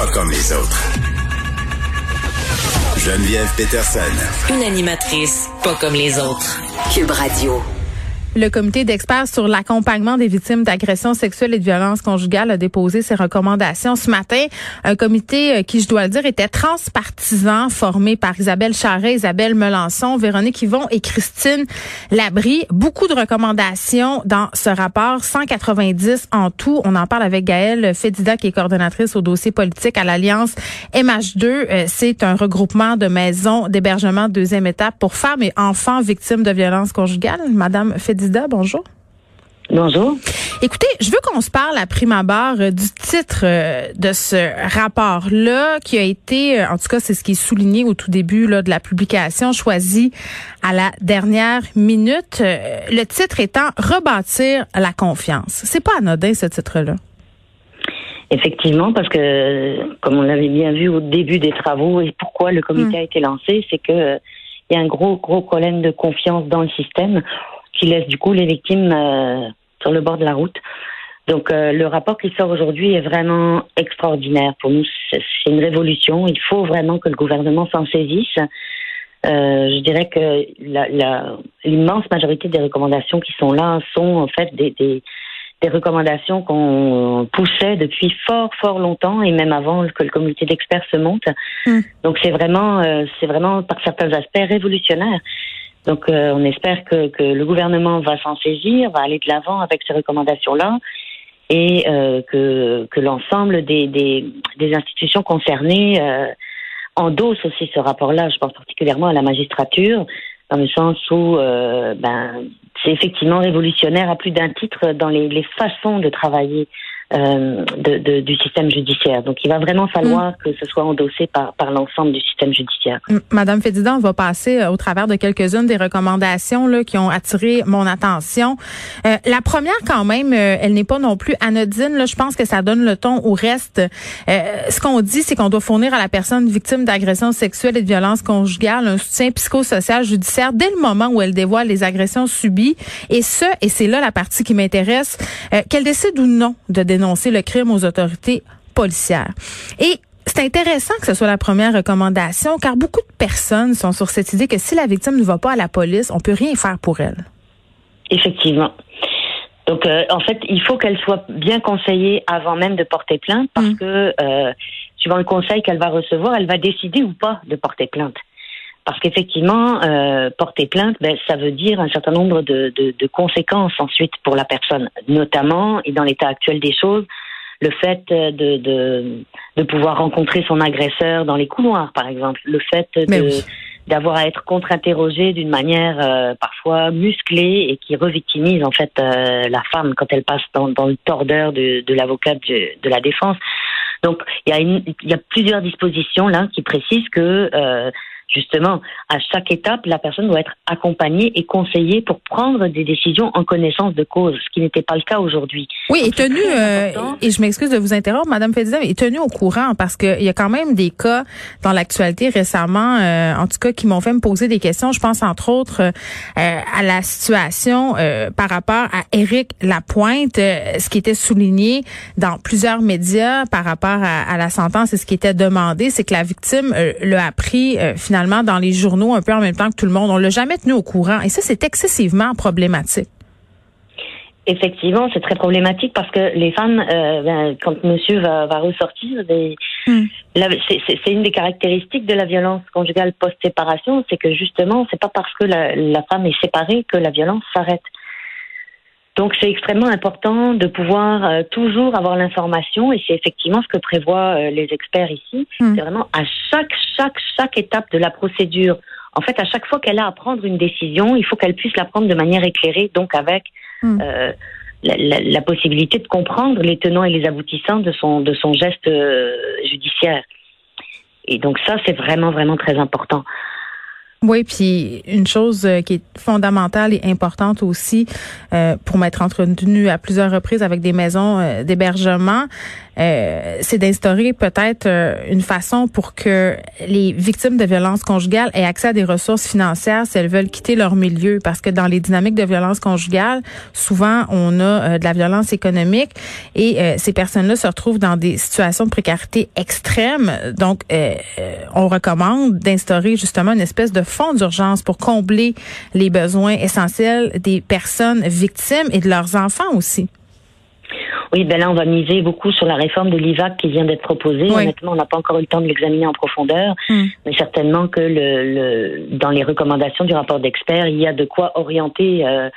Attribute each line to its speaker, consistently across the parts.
Speaker 1: Pas comme les autres. Geneviève Peterson.
Speaker 2: Une animatrice pas comme les autres. Cube Radio.
Speaker 3: Le comité d'experts sur l'accompagnement des victimes d'agressions sexuelles et de violences conjugales a déposé ses recommandations ce matin. Un comité euh, qui, je dois le dire, était transpartisan, formé par Isabelle Charret, Isabelle Melançon, Véronique Yvon et Christine Labrie. Beaucoup de recommandations dans ce rapport, 190 en tout. On en parle avec Gaëlle Fédida, qui est coordonnatrice au dossier politique à l'Alliance MH2. Euh, c'est un regroupement de maisons d'hébergement de deuxième étape pour femmes et enfants victimes de violences conjugales. Madame bonjour.
Speaker 4: Bonjour.
Speaker 3: Écoutez, je veux qu'on se parle à prime abord euh, du titre euh, de ce rapport-là, qui a été, euh, en tout cas, c'est ce qui est souligné au tout début là, de la publication, choisi à la dernière minute. Le titre étant Rebâtir la confiance. C'est pas anodin ce titre-là.
Speaker 4: Effectivement, parce que comme on l'avait bien vu au début des travaux et pourquoi le comité hum. a été lancé, c'est que il y a un gros gros problème de confiance dans le système qui laisse du coup les victimes euh, sur le bord de la route. Donc euh, le rapport qui sort aujourd'hui est vraiment extraordinaire. Pour nous, c'est une révolution. Il faut vraiment que le gouvernement s'en saisisse. Euh, je dirais que l'immense majorité des recommandations qui sont là sont en fait des, des, des recommandations qu'on poussait depuis fort fort longtemps et même avant que le comité d'experts se monte. Hum. Donc c'est vraiment euh, c'est vraiment par certains aspects révolutionnaire. Donc, euh, on espère que, que, le gouvernement va s'en saisir, va aller de l'avant avec ces recommandations-là, et euh, que, que l'ensemble des, des, des, institutions concernées euh, endossent aussi ce rapport-là. Je pense particulièrement à la magistrature, dans le sens où euh, ben, c'est effectivement révolutionnaire à plus d'un titre dans les, les façons de travailler euh, de, de, du système judiciaire. Donc, il va vraiment falloir mm. que ce soit endossé par, par l'ensemble du système judiciaire.
Speaker 3: Madame Fédidan, on va passer euh, au travers de quelques-unes des recommandations là, qui ont attiré mon attention. Euh, la première, quand même, euh, elle n'est pas non plus anodine. Là. Je pense que ça donne le ton au reste. ce qu'on dit, c'est qu'on doit fournir à la personne victime d'agressions sexuelles et de violences conjugales un soutien psychosocial judiciaire dès le moment où elle dévoile les agressions subies. Et ce, et c'est là la partie qui m'intéresse, qu'elle décide ou non de dénoncer dénoncer le crime aux autorités policières. Et c'est intéressant que ce soit la première recommandation, car beaucoup de personnes sont sur cette idée que si la victime ne va pas à la police, on peut rien faire pour elle.
Speaker 4: Effectivement. Donc, euh, en fait, il faut qu'elle soit bien conseillée avant même de porter plainte, parce mm. que euh, suivant le conseil qu'elle va recevoir, elle va décider ou pas de porter plainte. Parce qu'effectivement, euh, porter plainte, ben, ça veut dire un certain nombre de, de, de, conséquences ensuite pour la personne, notamment, et dans l'état actuel des choses, le fait de, de, de, pouvoir rencontrer son agresseur dans les couloirs, par exemple, le fait de, d'avoir à être contre-interrogé d'une manière euh, parfois musclée et qui revictimise en fait euh, la femme quand elle passe dans, dans le tordeur de, de l'avocat de, de, la défense. Donc il y, a une, il y a plusieurs dispositions là qui précisent que euh, justement, à chaque étape, la personne doit être accompagnée et conseillée pour prendre des décisions en connaissance de cause, ce qui n'était pas le cas aujourd'hui.
Speaker 3: Oui, et tenu, euh, et je m'excuse de vous interrompre, Madame Fédizem, est tenu au courant parce qu'il y a quand même des cas dans l'actualité récemment, euh, en tout cas, qui m'ont fait me poser des questions. Je pense entre autres euh, à la situation par rapport à Éric Lapointe, ce qui était souligné dans plusieurs médias par rapport à, à la sentence et ce qui était demandé, c'est que la victime l'a appris finalement dans les journaux un peu en même temps que tout le monde. On l'a jamais tenu au courant. Et ça, c'est excessivement problématique.
Speaker 4: Effectivement, c'est très problématique parce que les femmes, euh, ben, quand monsieur va, ressortir, hmm. c'est une des caractéristiques de la violence conjugale post-séparation, c'est que justement, c'est pas parce que la, femme est séparée que la violence s'arrête. Donc c'est extrêmement important de pouvoir euh, toujours avoir l'information et c'est effectivement ce que prévoient euh, les experts ici. Hmm. C'est vraiment à chaque chaque chaque étape de la procédure. En fait, à chaque fois qu'elle a à prendre une décision, il faut qu'elle puisse la prendre de manière éclairée, donc avec hmm. euh, la, la, la, possibilité de comprendre les tenants et les aboutissants de son de son geste judiciaire. Et donc ça, c'est vraiment vraiment très important.
Speaker 3: Oui, puis une chose euh, qui est fondamentale et importante aussi euh, pour m'être entretenu à plusieurs reprises avec des maisons euh, d'hébergement, euh, c'est d'instaurer peut-être une façon pour que les victimes de violences conjugales aient accès à des ressources financières si elles veulent quitter leur milieu, parce que dans les dynamiques de violence conjugale, souvent on a de la violence économique et ces personnes-là se retrouvent dans des situations de précarité extrême. Donc, on recommande d'instaurer justement une espèce de fonds d'urgence pour combler les besoins essentiels des personnes victimes et de leurs enfants aussi.
Speaker 4: Oui, ben là, on va miser beaucoup sur la réforme de l'IVAC qui vient d'être proposée. Honnêtement, on n'a pas encore eu le temps de l'examiner en profondeur, hmm. mais certainement que le, dans les recommandations du rapport d'experts, il y a de quoi orienter euh,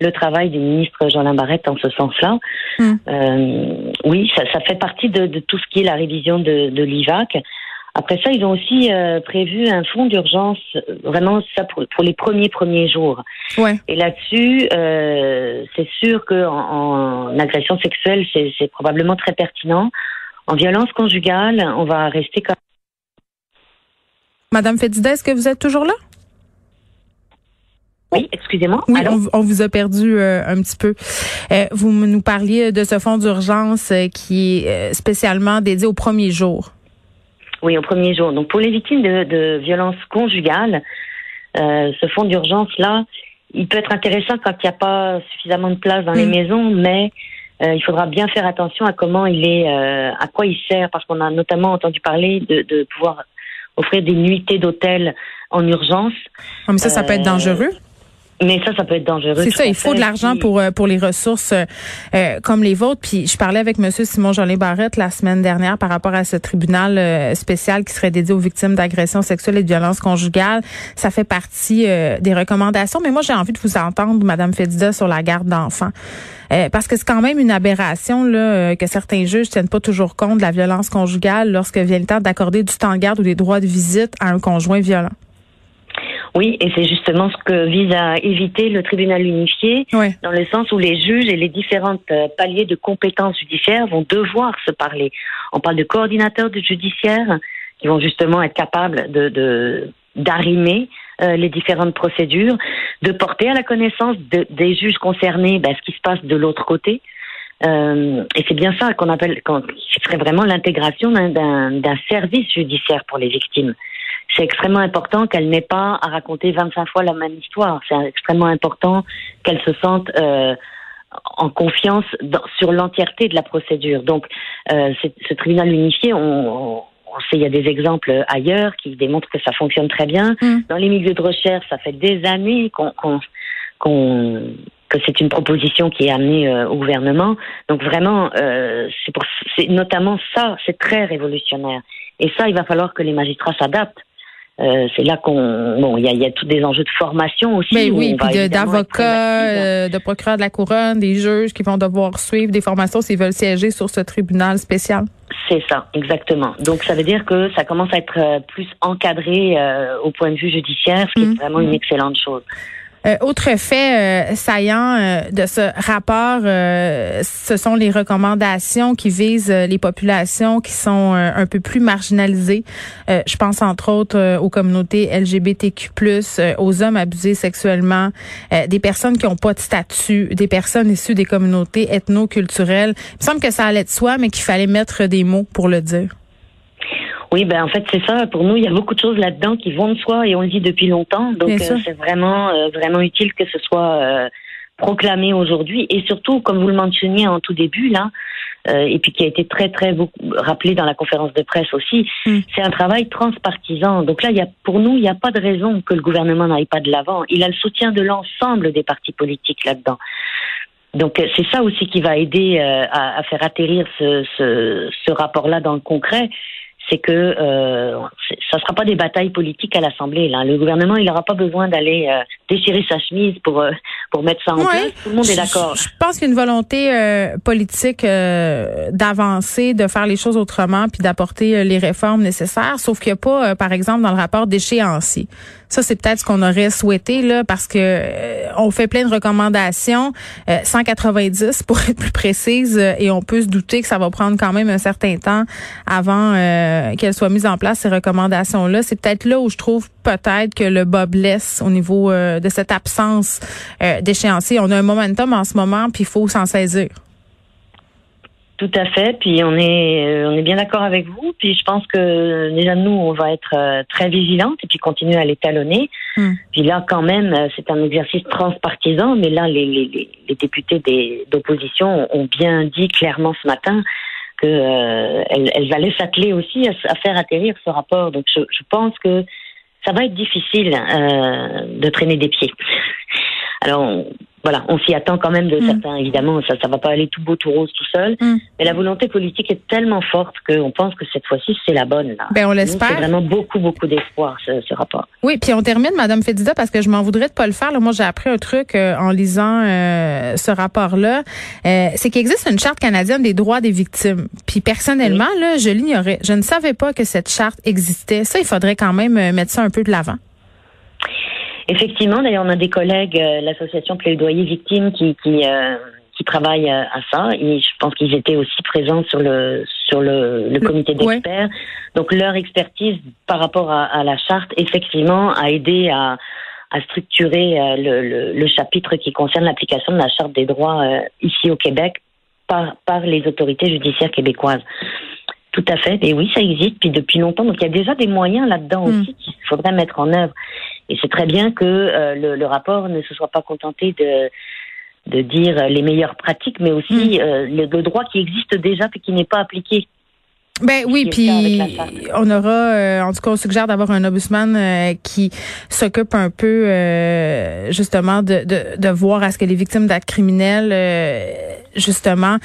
Speaker 4: le travail du ministre Jean-Lin Barrette en ce sens-là. Hmm. Euh, oui, ça, fait partie de, tout ce qui est la révision de, de l'IVAC. Après ça, ils ont aussi euh, prévu un fonds d'urgence, euh, vraiment ça pour, les premiers premiers jours.
Speaker 3: Ouais.
Speaker 4: Et là-dessus, euh, c'est sûr que en, agression sexuelle, c'est probablement très pertinent. En violence conjugale, on va rester comme.
Speaker 3: Madame Fedida, est-ce que vous êtes toujours là?
Speaker 4: Oui, excusez-moi.
Speaker 3: Oui, on, vous a perdu un petit peu. vous nous parliez de ce fonds d'urgence qui est spécialement dédié aux premiers jours.
Speaker 4: Oui, au premier jour. Donc pour les victimes de, de violences conjugales, euh, ce fonds d'urgence-là, il peut être intéressant quand il n'y a pas suffisamment de place dans les mm. maisons, mais euh, il faudra bien faire attention à comment il est, euh, à quoi il sert, parce qu'on a notamment entendu parler de, de pouvoir offrir des nuitées d'hôtel en urgence.
Speaker 3: Ah, mais ça, ça peut être dangereux.
Speaker 4: Mais ça, ça peut être dangereux.
Speaker 3: C'est ça, il faut de l'argent pour euh, pour les ressources euh, euh, comme les vôtres. Puis je parlais avec Monsieur Simon Jolin Barrette la semaine dernière par rapport à ce tribunal spécial qui serait dédié aux victimes d'agressions sexuelles et de violences conjugales. Ça fait partie des recommandations. Mais moi, j'ai envie de vous entendre, Madame Fedida, sur la garde d'enfants. parce que c'est quand même une aberration là, que certains juges tiennent pas toujours compte de la violence conjugale lorsque vient le temps d'accorder du temps de garde ou des droits de visite à un conjoint violent.
Speaker 4: Oui, et c'est justement ce que vise à éviter le tribunal unifié, dans le sens où les juges et les différents euh, paliers de compétences judiciaires vont devoir se parler. On parle de coordinateurs de judiciaire qui vont justement être capables de d'arrimer euh, les différentes procédures, de porter à la connaissance des juges concernés ben, ce qui se passe de l'autre côté. Euh, et c'est bien ça qu'on appelle, ce serait vraiment l'intégration d'un service judiciaire pour les victimes c'est extrêmement important qu'elle n'ait pas à raconter 25 fois la même histoire. C'est extrêmement important qu'elle se sente euh, en confiance sur l'entièreté de la procédure. Donc, euh, ce tribunal unifié, on, on, sait, il y a des exemples ailleurs qui démontrent que ça fonctionne très bien. Mm. Dans les milieux de recherche, ça fait des années qu'on que c'est une proposition qui est amenée euh, au gouvernement. Donc vraiment, euh, c'est notamment ça, c'est très révolutionnaire. Et ça, il va falloir que les magistrats s'adaptent. Euh, c'est là qu'on bon il y a, y a tous des enjeux de formation aussi.
Speaker 3: Mais oui, puis d'avocats, euh, de procureurs de la couronne, des juges qui vont devoir suivre des formations s'ils veulent siéger sur ce tribunal spécial.
Speaker 4: C'est ça, exactement. Donc ça veut dire que ça commence à être euh, plus encadré au point de vue judiciaire, ce qui est mmh. vraiment une excellente chose.
Speaker 3: Euh, autre fait euh, saillant euh, de ce rapport, ce sont les recommandations qui visent les populations qui sont un peu plus marginalisées. je pense entre autres aux communautés LGBTQ+, aux hommes abusés sexuellement, des personnes qui n'ont pas de statut, des personnes issues des communautés ethno-culturelles. Il me semble que ça allait de soi, mais qu'il fallait mettre des mots pour le dire.
Speaker 4: Oui, ben en fait c'est ça. Pour nous, il y a beaucoup de choses là-dedans qui vont de soi et on le dit depuis longtemps. Donc euh, c'est vraiment euh, vraiment utile que ce soit euh, proclamé aujourd'hui et surtout, comme vous le mentionniez en tout début là, et puis qui a été très très rappelé dans la conférence de presse aussi, mm. c'est un travail transpartisan. Donc là, il y a pour nous, il n'y a pas de raison que le gouvernement n'aille pas de l'avant. Il a le soutien de l'ensemble des partis politiques là-dedans. Donc c'est ça aussi qui va aider à, faire atterrir ce, ce, ce rapport-là dans le concret c'est que euh, ça ne sera pas des batailles politiques à l'Assemblée. Là. Le gouvernement, il n'aura pas besoin d'aller euh, déchirer sa chemise pour euh, pour mettre ça en place. Tout le monde est d'accord.
Speaker 3: Je, pense qu'il y a une volonté euh, politique d'avancer, de faire les choses autrement, puis d'apporter les réformes nécessaires. Sauf qu'il n'y a pas, par exemple, dans le rapport d'échéancier. Ça, c'est peut-être ce qu'on aurait souhaité là, parce que on fait plein de recommandations, 190 pour être plus précise, et on peut se douter que ça va prendre quand même un certain temps avant euh, qu'elles soient mises en place, ces recommandations-là. C'est peut-être là où je trouve peut-être que le bas blesse au niveau euh, de cette absence euh, d'échéancier. On a un momentum en ce moment, puis il faut s'en saisir.
Speaker 4: Tout à fait. Puis on est euh, on est bien d'accord avec vous. Puis je pense que déjà nous on va être euh, très vigilantes et puis continuer à les talonner. Hmm. Puis là quand même euh, c'est un exercice transpartisan. Mais là les les, les députés d'opposition ont bien dit clairement ce matin que elles, elles, allaient s'atteler aussi à, faire atterrir ce rapport. Donc je, je pense que ça va être difficile de traîner des pieds. Alors voilà, on s'y attend quand même de mm. certains. Évidemment, ça, ça va pas aller tout beau, tout rose, tout seul. Mm. Mais la volonté politique est tellement forte qu'on pense que cette fois-ci, c'est la bonne. Là.
Speaker 3: Ben, on l'espère.
Speaker 4: C'est vraiment beaucoup, beaucoup d'espoir, ce, ce, rapport.
Speaker 3: Oui, puis on termine, Madame Fédida, parce que je m'en voudrais de pas le faire. Là, moi, j'ai appris un truc euh, en lisant euh, ce rapport-là. Euh, c'est qu'il existe une charte canadienne des droits des victimes. Puis personnellement, là, je l'ignorais. Je ne savais pas que cette charte existait. Ça, il faudrait quand même mettre ça un peu de l'avant.
Speaker 4: Effectivement, d'ailleurs, on a des collègues, euh, l'association Plaidoyer Victimes, qui qui, euh, qui travaillent euh, à ça. Et je pense qu'ils étaient aussi présents sur le sur le, le comité d'experts. Donc leur expertise par rapport à, à, la charte, effectivement, a aidé à à structurer le, le, le, chapitre qui concerne l'application de la charte des droits ici au Québec par par les autorités judiciaires québécoises. Tout à fait. Et oui, ça existe, puis depuis longtemps. Donc il y a déjà des moyens là-dedans hmm. aussi qu'il faudrait mettre en œuvre. Et c'est très bien que euh, le, le, rapport ne se soit pas contenté de de dire les meilleures pratiques, mais aussi hmm. euh, le, le, droit qui existe déjà et qui n'est pas appliqué.
Speaker 3: Ben oui, puis on aura, euh, en tout cas, on suggère d'avoir un ombudsman euh, qui s'occupe un peu euh, justement de, de, de, voir à ce que les victimes d'actes criminels justement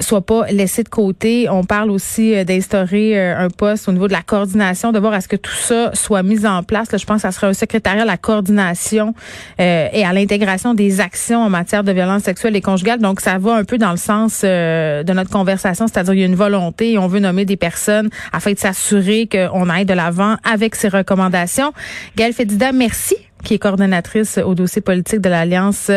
Speaker 3: soient pas laissées de côté. On parle aussi d'instaurer un poste au niveau de la coordination, de voir à ce que tout ça soit mis en place. Je pense que ça sera un secrétariat à la coordination et à l'intégration des actions en matière de violence sexuelle et conjugale. Donc ça va un peu dans le sens de notre conversation, c'est-à-dire il y a une volonté et on veut nommer des personnes afin de s'assurer qu'on aille de l'avant avec ces recommandations. Gaëlle Fédida, merci qui est coordonnatrice au dossier politique de l'Alliance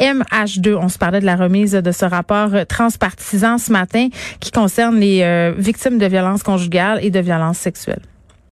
Speaker 3: MH2. On se parlait de la remise de ce rapport transpartisan ce matin qui concerne les euh, victimes de violences conjugales et de violences sexuelles.